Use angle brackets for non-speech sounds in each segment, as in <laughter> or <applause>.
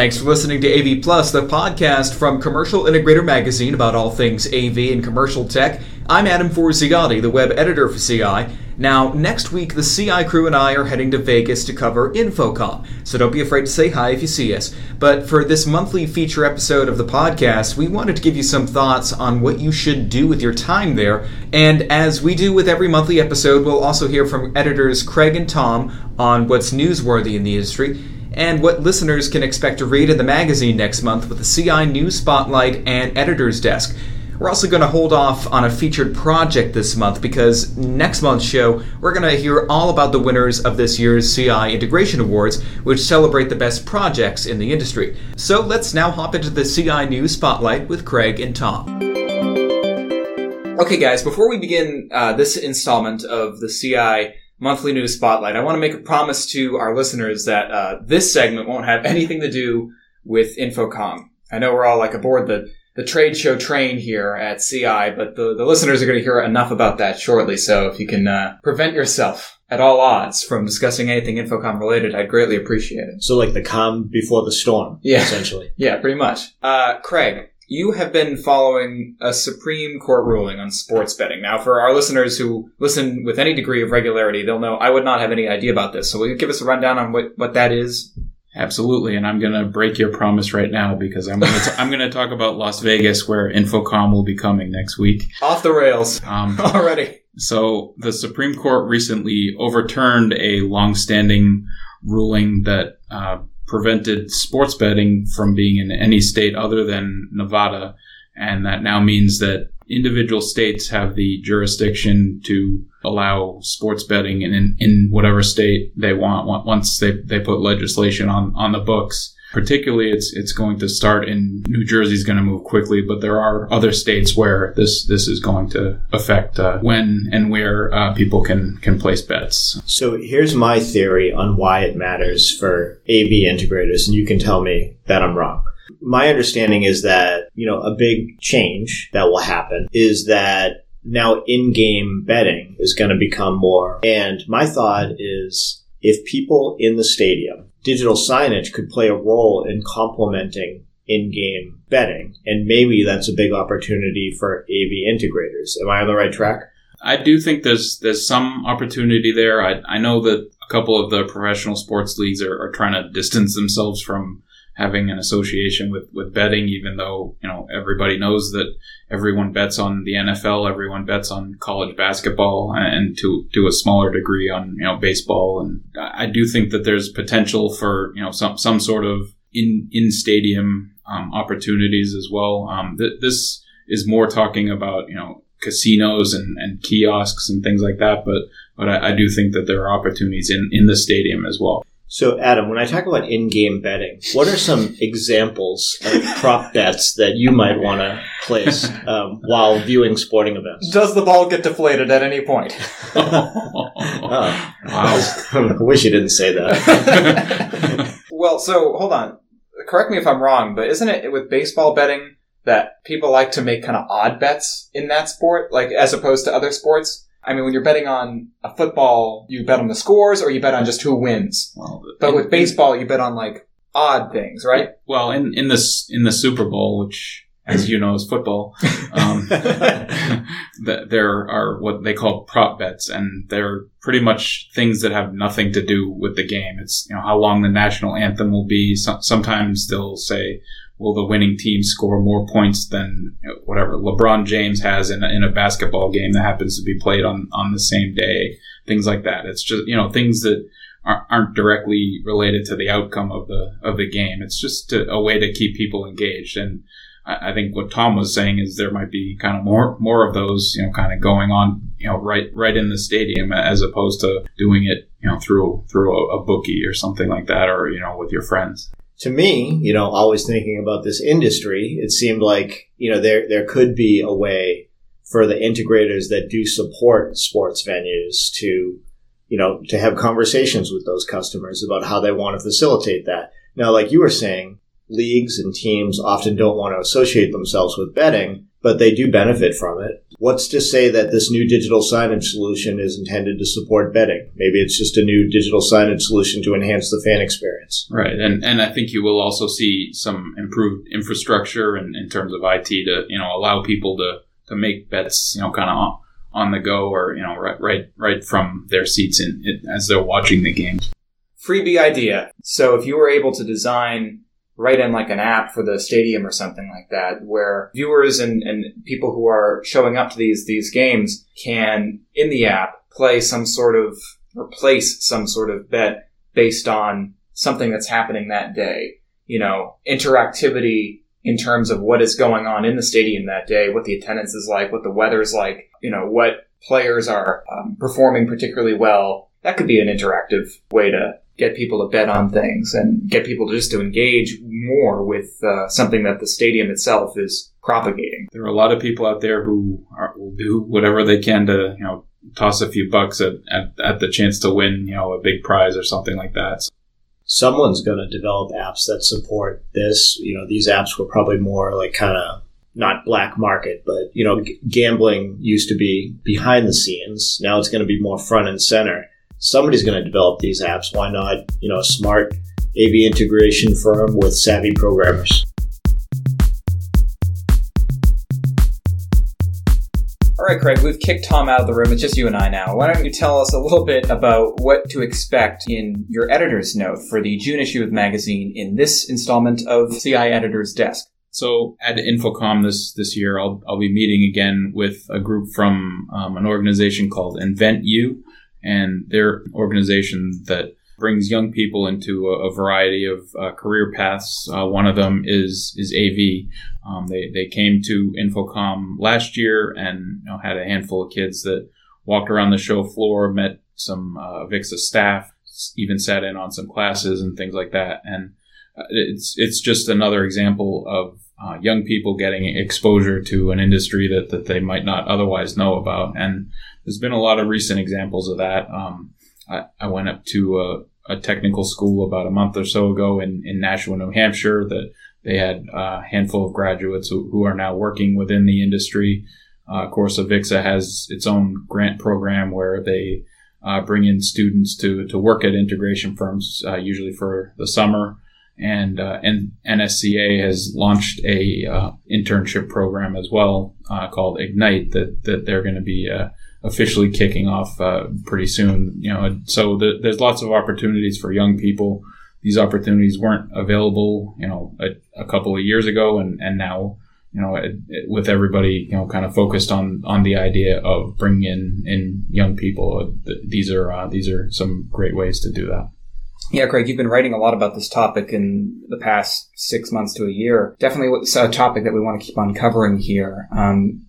Thanks for listening to AV Plus, the podcast from Commercial Integrator Magazine about all things AV and commercial tech. I'm Adam Forziati, the web editor for CI. Now, next week, the CI crew and I are heading to Vegas to cover InfoComm, so don't be afraid to say hi if you see us. But for this monthly feature episode of the podcast, we wanted to give you some thoughts on what you should do with your time there. And as we do with every monthly episode, we'll also hear from editors Craig and Tom on what's newsworthy in the industry and what listeners can expect to read in the magazine next month with the CI News Spotlight and Editor's Desk. We're also going to hold off on a featured project this month because next month's show, we're going to hear all about the winners of this year's CI Integration Awards, which celebrate the best projects in the industry. So let's now hop into the CI News Spotlight with Craig and Tom. Okay, guys, before we begin uh, this installment of the CI monthly news spotlight, I want to make a promise to our listeners that uh, this segment won't have anything to do with InfoComm. I know we're all like aboard the the trade show train here at CI, but the, the listeners are going to hear enough about that shortly. So if you can uh, prevent yourself at all odds from discussing anything InfoComm related, I'd greatly appreciate it. So like the calm before the storm, Yeah. essentially. <laughs> Yeah, pretty much. Uh, Craig, you have been following a Supreme Court ruling on sports betting. Now, for our listeners who listen with any degree of regularity, they'll know I would not have any idea about this. So will you give us a rundown on what, what that is? Absolutely, and I'm going to break your promise right now because I'm going to I'm going to talk about Las Vegas, where InfoComm will be coming next week. Off the rails Um, <laughs> already. so the Supreme Court recently overturned a longstanding ruling that uh, prevented sports betting from being in any state other than Nevada, and that now means that individual states have the jurisdiction to allow sports betting in, in, whatever state they want once they, they put legislation on, on the books. Particularly, it's it's going to start in New Jersey's going to move quickly, but there are other states where this this is going to affect uh, when and where uh, people can can place bets. So here's my theory on why it matters for AV integrators, and you can tell me that I'm wrong. My understanding is that, you know, a big change that will happen is that now in-game betting is going to become more. And my thought is if people in the stadium, digital signage could play a role in complementing in-game betting. And maybe that's a big opportunity for AV integrators. Am I on the right track? I do think there's there's some opportunity there. I, I know that a couple of the professional sports leagues are, are trying to distance themselves from having an association with, with betting, even though you know everybody knows that everyone bets on the NFL, everyone bets on college basketball, and to to a smaller degree on you know baseball. And I do think that there's potential for you know some some sort of in in stadium um, opportunities as well. Um, th- this is more talking about you know casinos and, and kiosks and things like that, but but I, I do think that there are opportunities in, in the stadium as well. So, Adam, when I talk about in-game betting, what are some examples of prop bets that you might want to place um, while viewing sporting events? Does the ball get deflated at any point? <laughs> Oh, Wow. <laughs> I wish you didn't say that. <laughs> well, so hold on. Correct me if I'm wrong, but isn't it with baseball betting that people like to make kind of odd bets in that sport, like as opposed to other sports? I mean, when you're betting on a football, you bet on the scores or you bet on just who wins. Well, But in- with baseball, you bet on like odd things, right? well, in in this in the Super Bowl, which as you know is football, um, <laughs> <laughs> there are what they call prop bets, and they're pretty much things that have nothing to do with the game. It's you know how long the national anthem will be. So, sometimes they'll say, "Will the winning team score more points than whatever LeBron James has in a, in a basketball game that happens to be played on on the same day?" Things like that. It's just you know things that aren't directly related to the outcome of the of the game. It's just a, a way to keep people engaged. And I, I think what Tom was saying is there might be kind of more more of those, you know, kind of going on, you know, right right in the stadium as opposed to doing it, you know, through through a, a bookie or something like that, or you know, with your friends. To me, you know, always thinking about this industry, it seemed like, you know, there, there could be a way for the integrators that do support sports venues to, you know, to have conversations with those customers about how they want to facilitate that. Now, like you were saying, leagues and teams often don't want to associate themselves with betting. But they do benefit from it. What's to say that this new digital signage solution is intended to support betting? Maybe it's just a new digital signage solution to enhance the fan experience. Right, and and I think you will also see some improved infrastructure in, in terms of IT to you know allow people to to make bets you know kind of on, on the go or you know right right right from their seats in, in as they're watching the games. Freebie idea. So if you were able to design write in like an app for the stadium or something like that, where viewers and, and people who are showing up to these these games can in the app play some sort of or place some sort of bet based on something that's happening that day. You know, interactivity in terms of what is going on in the stadium that day, what the attendance is like, what the weather's like, you know, what players are um, performing particularly well. That could be an interactive way to get people to bet on things and get people to just to engage more with uh, something that the stadium itself is propagating. There are a lot of people out there who are, will do whatever they can to, you know, toss a few bucks at, at, at the chance to win, you know, a big prize or something like that. So Someone's going to develop apps that support this. You know, these apps were probably more like kind of not black market, but you know, g- gambling used to be behind the scenes. Now it's going to be more front and center somebody's going to develop these apps. Why not, you know, a smart AV integration firm with savvy programmers? All right, Craig, we've kicked Tom out of the room. It's just you and I now. Why don't you tell us a little bit about what to expect in your editor's note for the June issue of the magazine in this installment of CI Editor's Desk? So at InfoComm this this year, I'll I'll be meeting again with a group from um, an organization called Invent And their organization that brings young people into a, a variety of uh, career paths. Uh, one of them is is AV. Um, they they came to InfoComm last year and you know, had a handful of kids that walked around the show floor, met some uh, Avixa staff, even sat in on some classes and things like that. And uh, it's it's just another example of uh, young people getting exposure to an industry that, that they might not otherwise know about. And there's been a lot of recent examples of that. Um, I, I, went up to a, a, technical school about a month or so ago in, in Nashua, New Hampshire, that they had a handful of graduates who, who are now working within the industry. Uh, of course, Avixa has its own grant program where they uh, bring in students to, to work at integration firms, uh, usually for the summer. And, uh, and NSCA has launched a uh, internship program as well uh, called Ignite that, that they're going to be officially kicking off uh, pretty soon. You know, so the, there's lots of opportunities for young people. These opportunities weren't available, you know, a, a couple of years ago, and and now, you know, it, it, with everybody, you know, kind of focused on on the idea of bringing in in young people. Uh, these are uh, these are some great ways to do that. Yeah, Craig, you've been writing a lot about this topic in the past six months to a year. Definitely a topic that we want to keep on covering here. Um,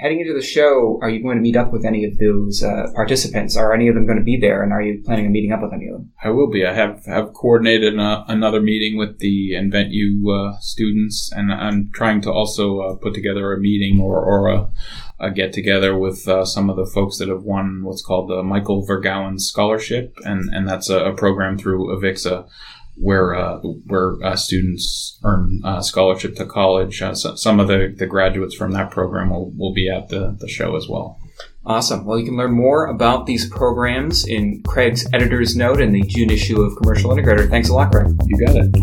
heading into the show, are you going to meet up with any of those uh, participants? Are any of them going to be there, and are you planning on meeting up with any of them? I will be. I have have coordinated a, another meeting with the Invent You uh, students, and I'm trying to also uh, put together a meeting or, or a, a get together with uh, some of the folks that have won what's called the Michael Vergouwen Scholarship, and and that's a, a program through Avixa where uh, where uh, students earn uh, scholarship to college. Uh, so some of the, the graduates from that program will, will be at the, the show as well. Awesome. Well, you can learn more about these programs in Craig's editor's note in the June issue of Commercial Integrator. Thanks a lot, Craig. You got it.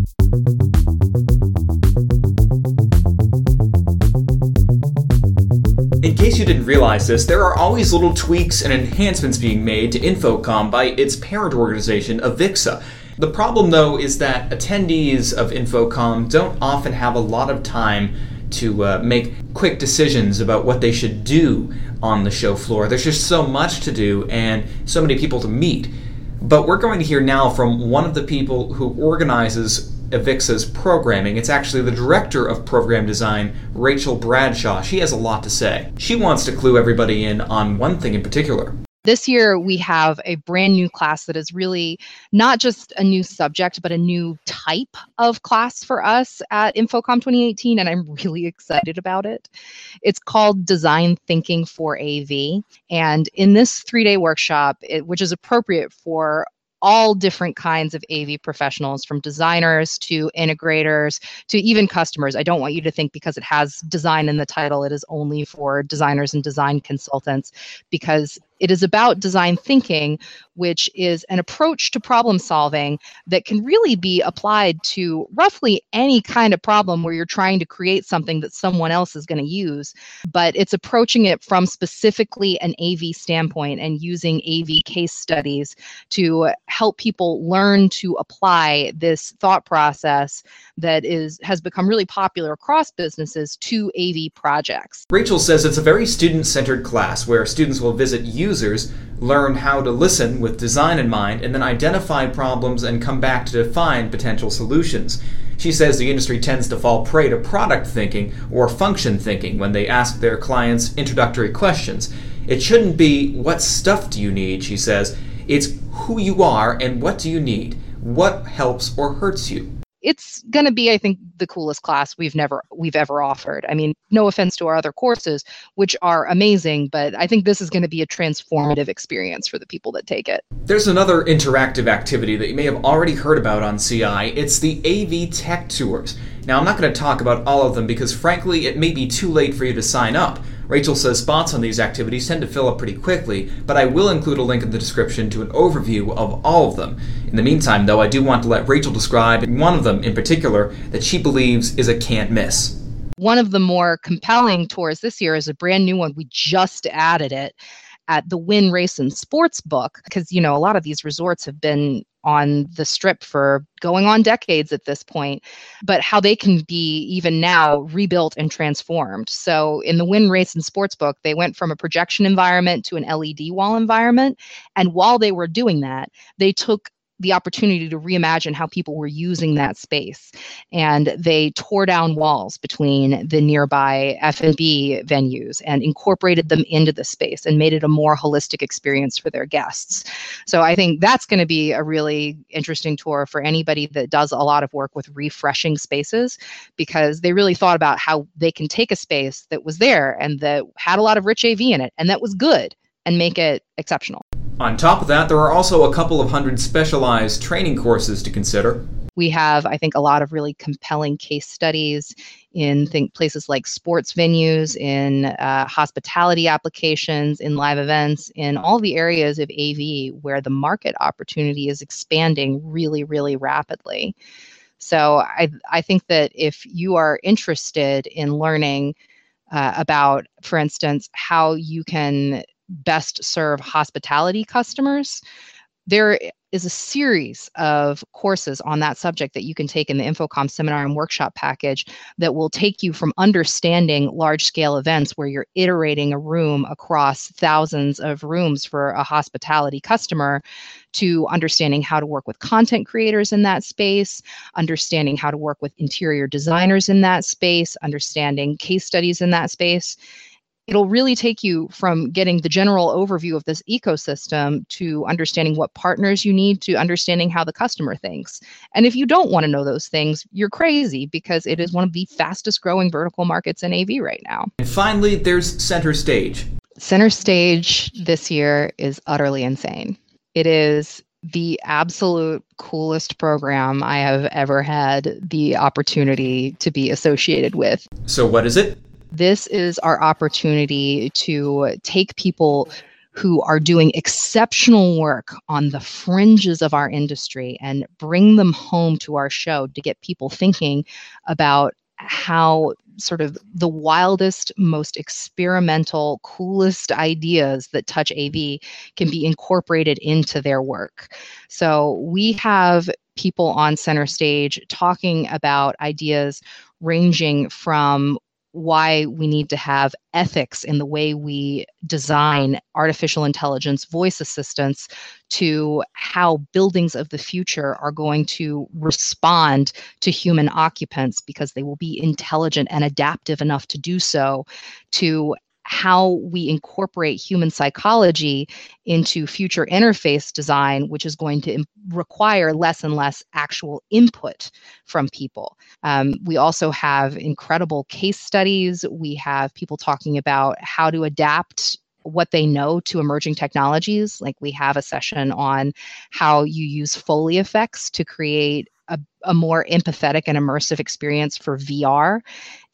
In case you didn't realize this, there are always little tweaks and enhancements being made to InfoComm by its parent organization, Avixa. The problem, though, is that attendees of InfoComm don't often have a lot of time to uh, make quick decisions about what they should do on the show floor. There's just so much to do and so many people to meet. But we're going to hear now from one of the people who organizes Avixa's programming. It's actually the director of program design, Rachel Bradshaw. She has a lot to say. She wants to clue everybody in on one thing in particular. This year, we have a brand new class that is really not just a new subject, but a new type of class for us at InfoComm 2018, and I'm <laughs> really excited about it. It's called Design Thinking for AV. And in this three day workshop, it, which is appropriate for all different kinds of AV professionals, from designers to integrators to even customers. I don't want you to think because it has design in the title, it is only for designers and design consultants, because it is about design thinking, which is an approach to problem solving that can really be applied to roughly any kind of problem where you're trying to create something that someone else is going to use. But it's approaching it from specifically an AV standpoint and using AV case studies to help people learn to apply this thought process that is has become really popular across businesses to AV projects. Rachel says it's a very student-centered class where students will visit users, learn how to listen with design in mind, and then identify problems and come back to define potential solutions. She says the industry tends to fall prey to product thinking or function thinking when they ask their clients introductory questions. It shouldn't be, What stuff do you need? she says. It's who you are and what do you need? What helps or hurts you? It's going to be i think the coolest class we've never we've ever offered. I mean no offense to our other courses which are amazing but i think this is going to be a transformative experience for the people that take it. There's another interactive activity that you may have already heard about on ci it's the av tech tours. Now i'm not going to talk about all of them because frankly it may be too late for you to sign up Rachel says spots on these activities tend to fill up pretty quickly, but I will include a link in the description to an overview of all of them. In the meantime, though, I do want to let Rachel describe one of them in particular that she believes is a can't miss. One of the more compelling tours this year is a brand new one. We just added it at the Wynn Race and Sports book because you know a lot of these resorts have been on the strip for going on decades at this point, but how they can be even now rebuilt and transformed. So in the Wynn Race and Sportsbook, they went from a projection environment to an LED wall environment. And while they were doing that, they took the opportunity to reimagine how people were using that space. And they tore down walls between the nearby f&b venues and incorporated them into the space and made it a more holistic experience for their guests. So i think that's going to be a really interesting tour for anybody that does a lot of work with refreshing spaces because they really thought about how they can take a space that was there and that had a lot of rich av in it and that was good and make it exceptional on top of that, there are also a couple of hundred specialized training courses to consider. We have, I think, a lot of really compelling case studies in think places like sports venues, in uh, hospitality applications, in live events, in all the areas of AV where the market opportunity is expanding really, really rapidly. So I, I think that if you are interested in learning uh, about, for instance, how you can best serve hospitality customers. There is a series of courses on that subject that you can take in the InfoComm seminar and workshop package that will take you from understanding large scale events where you're iterating a room across thousands of rooms for a hospitality customer to understanding how to work with content creators in that space, understanding how to work with interior designers in that space, understanding case studies in that space it'll really take you from getting the general overview of this ecosystem to understanding what partners you need to understanding how the customer thinks. And if you don't want to know those things, you're crazy because it is one of the fastest growing vertical markets in AV right now. And finally, there's Center Stage. Center Stage this year is utterly insane. It is the absolute coolest program I have ever had the opportunity to be associated with. So, what is it? This is our opportunity to take people who are doing exceptional work on the fringes of our industry and bring them home to our show to get people thinking about how sort of the wildest, most experimental, coolest ideas that touch AV can be incorporated into their work. So we have people on center stage talking about ideas ranging from why we need to have ethics in the way we design artificial intelligence voice assistants to how buildings of the future are going to respond to human occupants because they will be intelligent and adaptive enough to do so to how we incorporate human psychology into future interface design, which is going to require less and less actual input from people. Um, we also have incredible case studies. We have people talking about how to adapt what they know to emerging technologies. Like we have a session on how you use Foley effects to create a, a more empathetic and immersive experience for VR.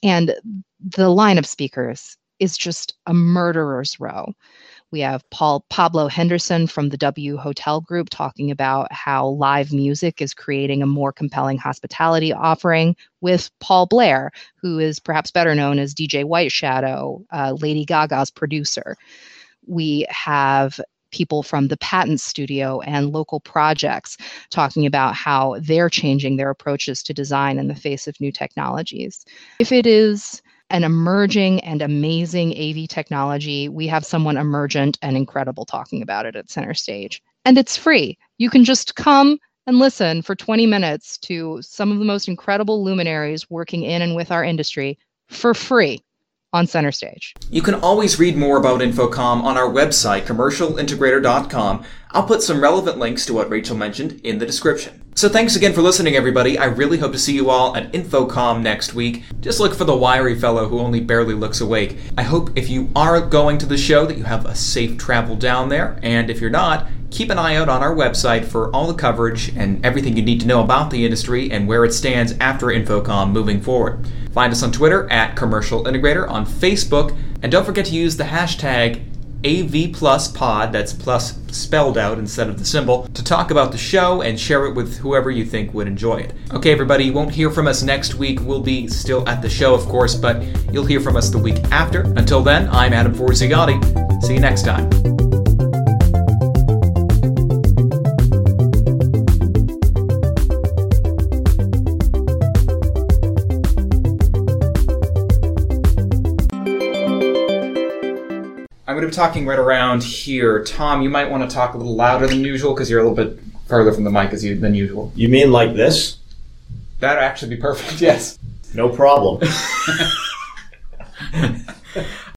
And the line of speakers is just a murderer's row. We have Paul Pablo Henderson from the W Hotel Group talking about how live music is creating a more compelling hospitality offering with Paul Blair, who is perhaps better known as DJ White Shadow, uh, Lady Gaga's producer. We have people from the patent studio and local projects talking about how they're changing their approaches to design in the face of new technologies. If it is an emerging and amazing AV technology, we have someone emergent and incredible talking about it at center stage. And it's free. You can just come and listen for 20 minutes to some of the most incredible luminaries working in and with our industry for free on center stage. You can always read more about InfoComm on our website, commercialintegrator.com. I'll put some relevant links to what Rachel mentioned in the description. So thanks again for listening, everybody. I really hope to see you all at InfoComm next week. Just look for the wiry fellow who only barely looks awake. I hope if you are going to the show that you have a safe travel down there, and if you're not, keep an eye out on our website for all the coverage and everything you need to know about the industry and where it stands after InfoComm moving forward. Find us on Twitter at Commercial Integrator, on Facebook, and don't forget to use the hashtag AV Plus Pod, that's plus spelled out instead of the symbol, to talk about the show and share it with whoever you think would enjoy it. Okay, everybody, you won't hear from us next week. We'll be still at the show, of course, but you'll hear from us the week after. Until then, I'm Adam Forziati. See you next time. To be talking right around here. Tom, you might want to talk a little louder than usual because you're a little bit further from the mic as you, than usual. You mean like this? That'd actually be perfect, <laughs> yes. No problem. <laughs>